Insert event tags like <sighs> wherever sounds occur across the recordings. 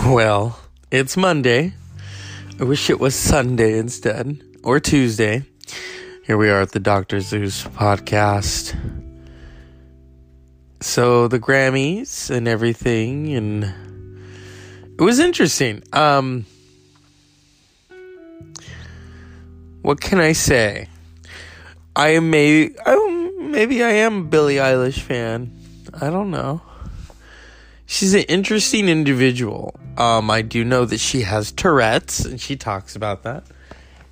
<laughs> Well, it's Monday. I wish it was Sunday instead, or Tuesday. Here we are at the Dr. Zeus podcast. So, the Grammys and everything, and it was interesting. Um, what can I say? I am maybe, maybe I am a Billie Eilish fan. I don't know she's an interesting individual. Um, I do know that she has Tourette's, and she talks about that.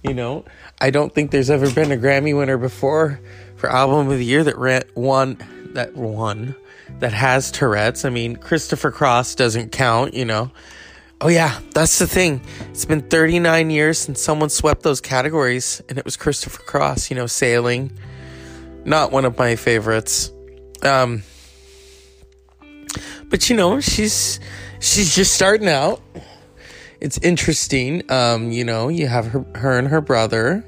You know, I don't think there's ever been a Grammy winner before for album of the year that ran, won that won that has Tourette's. I mean, Christopher Cross doesn't count. You know. Oh yeah, that's the thing. It's been 39 years since someone swept those categories, and it was Christopher Cross. You know, sailing. Not one of my favorites. Um, but you know, she's she's just starting out. It's interesting. Um, you know, you have her her and her brother.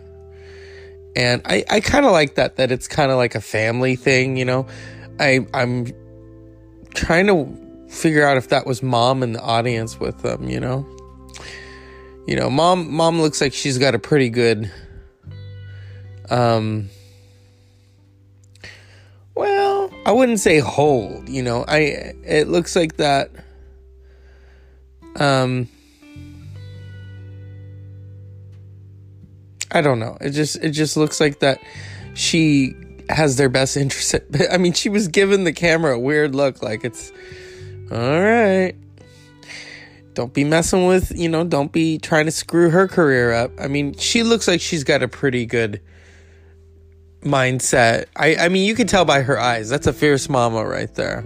And I, I kind of like that that it's kind of like a family thing, you know. I I'm trying to figure out if that was mom in the audience with them, you know. You know, mom mom looks like she's got a pretty good um well, I wouldn't say hold, you know. I it looks like that um I don't know. It just it just looks like that she has their best interest. At, <laughs> I mean, she was giving the camera a weird look like it's all right. Don't be messing with, you know, don't be trying to screw her career up. I mean, she looks like she's got a pretty good mindset. I, I mean, you can tell by her eyes. That's a fierce mama right there.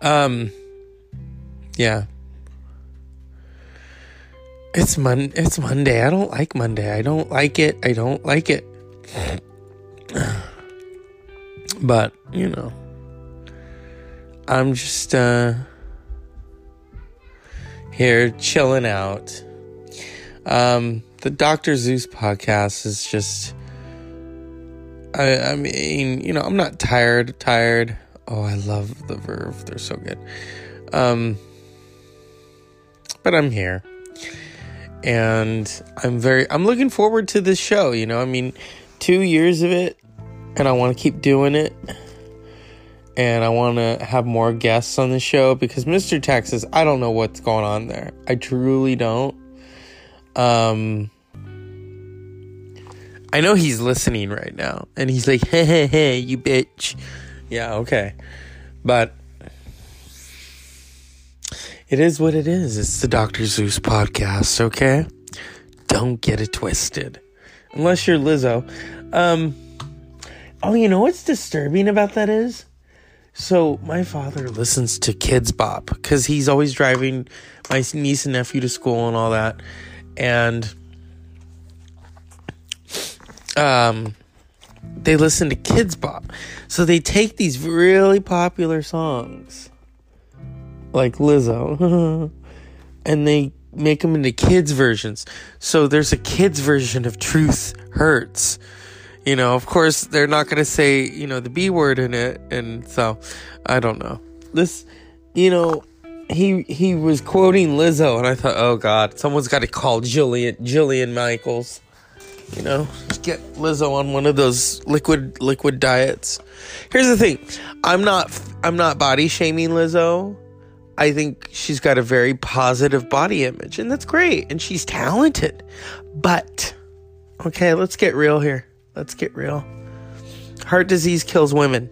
Um, yeah. It's Mon. It's Monday. I don't like Monday. I don't like it. I don't like it. <sighs> but you know, I'm just uh here chilling out. Um, the Doctor Zeus podcast is just I, I mean, you know, I'm not tired, tired. Oh, I love the Verve. They're so good. Um, but I'm here. And I'm very, I'm looking forward to this show. You know, I mean, two years of it, and I want to keep doing it. And I want to have more guests on the show because Mr. Texas, I don't know what's going on there. I truly don't. Um, I know he's listening right now, and he's like, "Hey, hey, hey, you bitch." Yeah, okay, but it is what it is. It's the Doctor Zeus podcast, okay? Don't get it twisted, unless you're Lizzo. Um, oh, you know what's disturbing about that is. So my father listens to Kidz Bop because he's always driving my niece and nephew to school and all that, and um, they listen to Kidz Bop. So they take these really popular songs, like Lizzo, <laughs> and they make them into kids' versions. So there's a kids' version of Truth Hurts. You know, of course, they're not going to say, you know, the B word in it. And so, I don't know. This, you know, he he was quoting Lizzo, and I thought, oh God, someone's got to call Jillian Jillian Michaels. You know, get Lizzo on one of those liquid liquid diets. Here's the thing. I'm not I'm not body shaming Lizzo. I think she's got a very positive body image and that's great and she's talented. But okay, let's get real here. Let's get real. Heart disease kills women.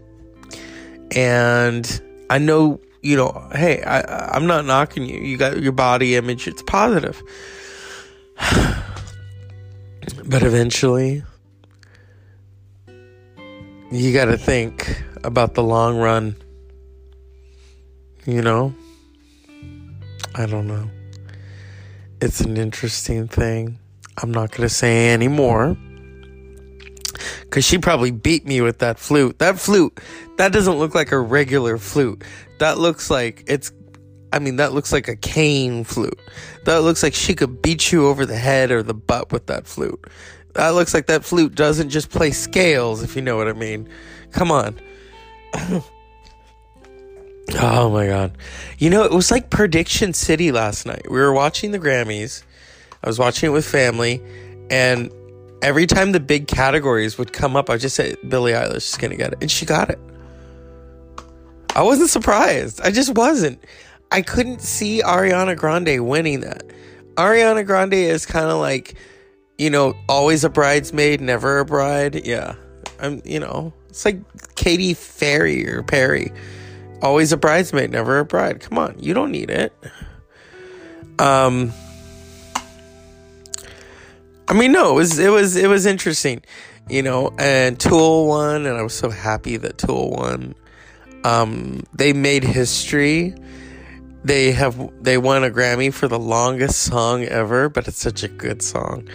And I know, you know, hey, I I'm not knocking you. You got your body image, it's positive. <sighs> But eventually, you got to think about the long run. You know? I don't know. It's an interesting thing. I'm not going to say anymore. Because she probably beat me with that flute. That flute, that doesn't look like a regular flute. That looks like it's I mean, that looks like a cane flute. That looks like she could beat you over the head or the butt with that flute. That looks like that flute doesn't just play scales, if you know what I mean. Come on. <coughs> Oh my god. You know, it was like Prediction City last night. We were watching the Grammys. I was watching it with family and every time the big categories would come up, I just said Billie Eilish is going to get it and she got it. I wasn't surprised. I just wasn't. I couldn't see Ariana Grande winning that. Ariana Grande is kind of like, you know, always a bridesmaid, never a bride. Yeah. I'm, you know, it's like Katy Perry or Perry. Always a bridesmaid, never a bride. Come on, you don't need it. Um I mean no, it was it was it was interesting, you know, and Tool won and I was so happy that Tool won. Um they made history. They have they won a Grammy for the longest song ever, but it's such a good song.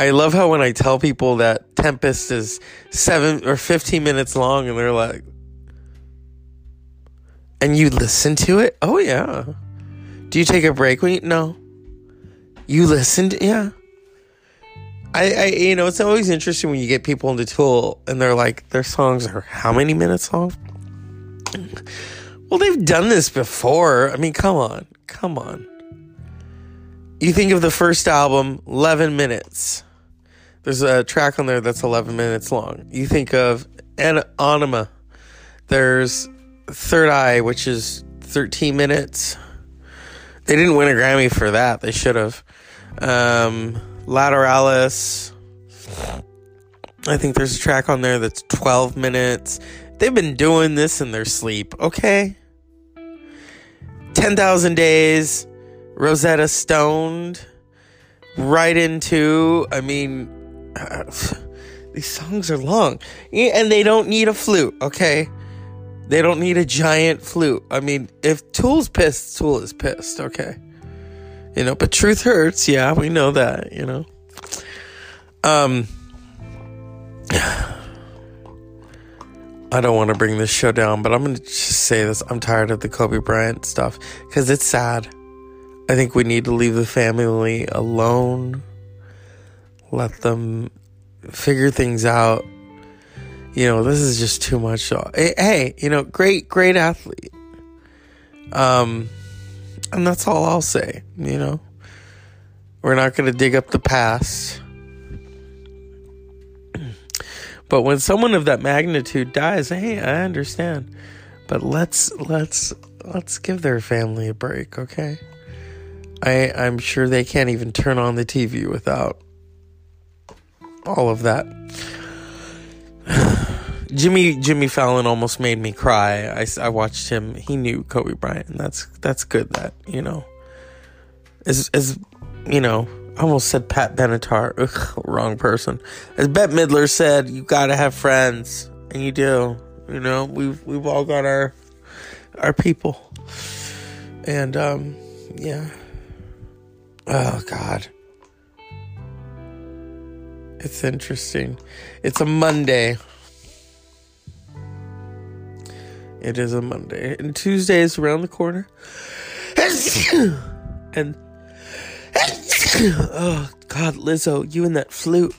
I love how when I tell people that Tempest is 7 or 15 minutes long and they're like and you listen to it? Oh yeah. Do you take a break when you no? You listened, yeah. I, I you know, it's always interesting when you get people into Tool and they're like their songs are how many minutes long? Well, they've done this before. I mean, come on. Come on. You think of the first album, 11 minutes. There's a track on there that's 11 minutes long. You think of An- Anima. There's Third Eye, which is 13 minutes. They didn't win a Grammy for that. They should have. Um, Lateralus. I think there's a track on there that's 12 minutes. They've been doing this in their sleep, okay? 10,000 Days, Rosetta Stoned, right into, I mean, <sighs> these songs are long. And they don't need a flute, okay? They don't need a giant flute. I mean, if Tool's pissed, Tool is pissed, okay? You know, but truth hurts. Yeah, we know that, you know. Um <sighs> I don't want to bring this show down, but I'm going to just say this. I'm tired of the Kobe Bryant stuff cuz it's sad. I think we need to leave the family alone. Let them figure things out. You know, this is just too much. Hey, you know, great great athlete. Um and that's all I'll say, you know. We're not going to dig up the past. <clears throat> But when someone of that magnitude dies, hey, I understand. But let's let's let's give their family a break, okay? I I'm sure they can't even turn on the TV without all of that. Jimmy Jimmy Fallon almost made me cry. I, I watched him. He knew Kobe Bryant, and that's that's good. That you know, as as you know, I almost said Pat Benatar. <laughs> Ugh, wrong person. As Bette Midler said, you gotta have friends, and you do. You know, we've we've all got our our people, and um, yeah. Oh God. It's interesting. It's a Monday. It is a Monday, and Tuesday is around the corner. <coughs> and <coughs> oh God, Lizzo, you and that flute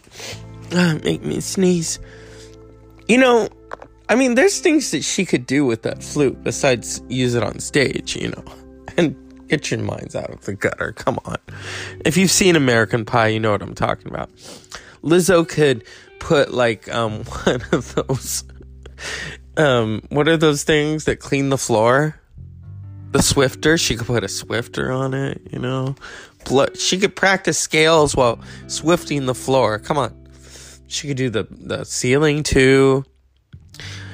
oh, make me sneeze. You know, I mean, there's things that she could do with that flute besides use it on stage. You know, and get your minds out of the gutter. Come on, if you've seen American Pie, you know what I'm talking about. Lizzo could put like um <laughs> one of those um, what are those things that clean the floor? The Swiffer, She could put a Swiffer on it, you know. Blood. She could practice scales while swifting the floor. Come on. She could do the, the ceiling too.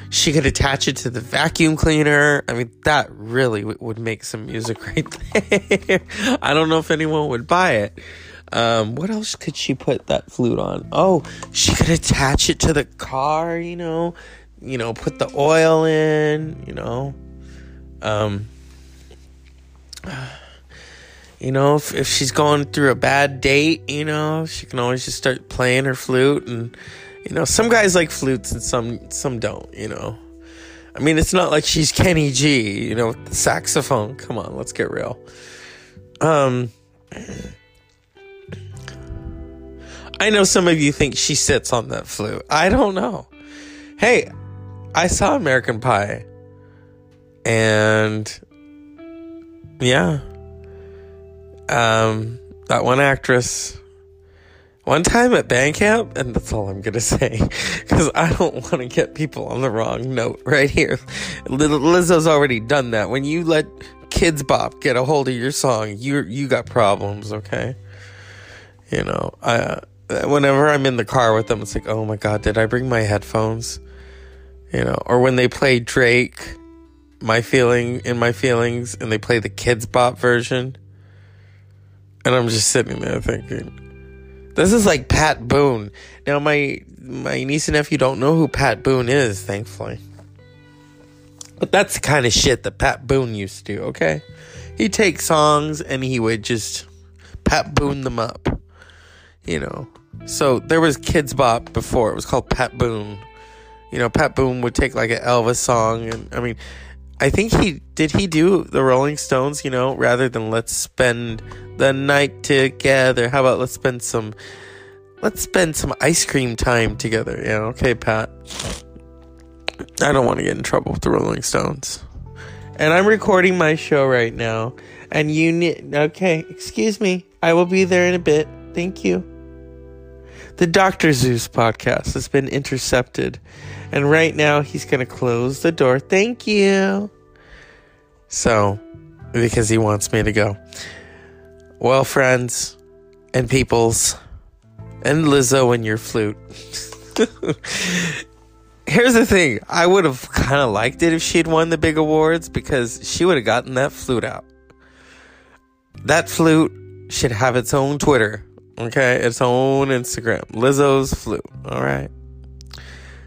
She could attach it to the vacuum cleaner. I mean, that really w- would make some music <laughs> right there. I don't know if anyone would buy it. Um, what else could she put that flute on? Oh, she could attach it to the car, you know you know, put the oil in, you know. Um, you know, if, if she's going through a bad date, you know, she can always just start playing her flute and you know, some guys like flutes and some some don't, you know. I mean, it's not like she's Kenny G, you know, saxophone. Come on, let's get real. Um I know some of you think she sits on that flute. I don't know. Hey, I saw American Pie. And yeah. Um, that one actress. One time at band camp, and that's all I'm gonna <laughs> say, because I don't want to get people on the wrong note right here. Lizzo's already done that. When you let Kidz Bop get a hold of your song, you you got problems, okay? You know, I whenever I'm in the car with them, it's like, oh my god, did I bring my headphones? You know, or when they play Drake, my feeling in my feelings, and they play the Kidz Bop version, and I'm just sitting there thinking, this is like Pat Boone. Now my my niece and nephew don't know who Pat Boone is, thankfully. But that's the kind of shit that Pat Boone used to do, okay? He'd take songs and he would just Pat Boone them up. You know. So there was Kidz Bop before. It was called Pat Boone. You know, Pat Boone would take like an Elvis song and I mean I think he did he do the Rolling Stones, you know, rather than let's spend the night together. How about let's spend some let's spend some ice cream time together, Yeah. Okay, Pat. I don't want to get in trouble with the Rolling Stones. And I'm recording my show right now. And you need. Okay, excuse me. I will be there in a bit. Thank you. The Dr. Zeus podcast has been intercepted. And right now he's going to close the door. Thank you. So, because he wants me to go. Well, friends and peoples and Lizzo and your flute. <laughs> here's the thing I would have kind of liked it if she'd won the big awards because she would have gotten that flute out. That flute should have its own Twitter, okay? Its own Instagram. Lizzo's flute, all right?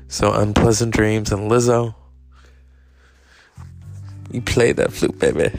So, Unpleasant Dreams and Lizzo. You play that flute, baby.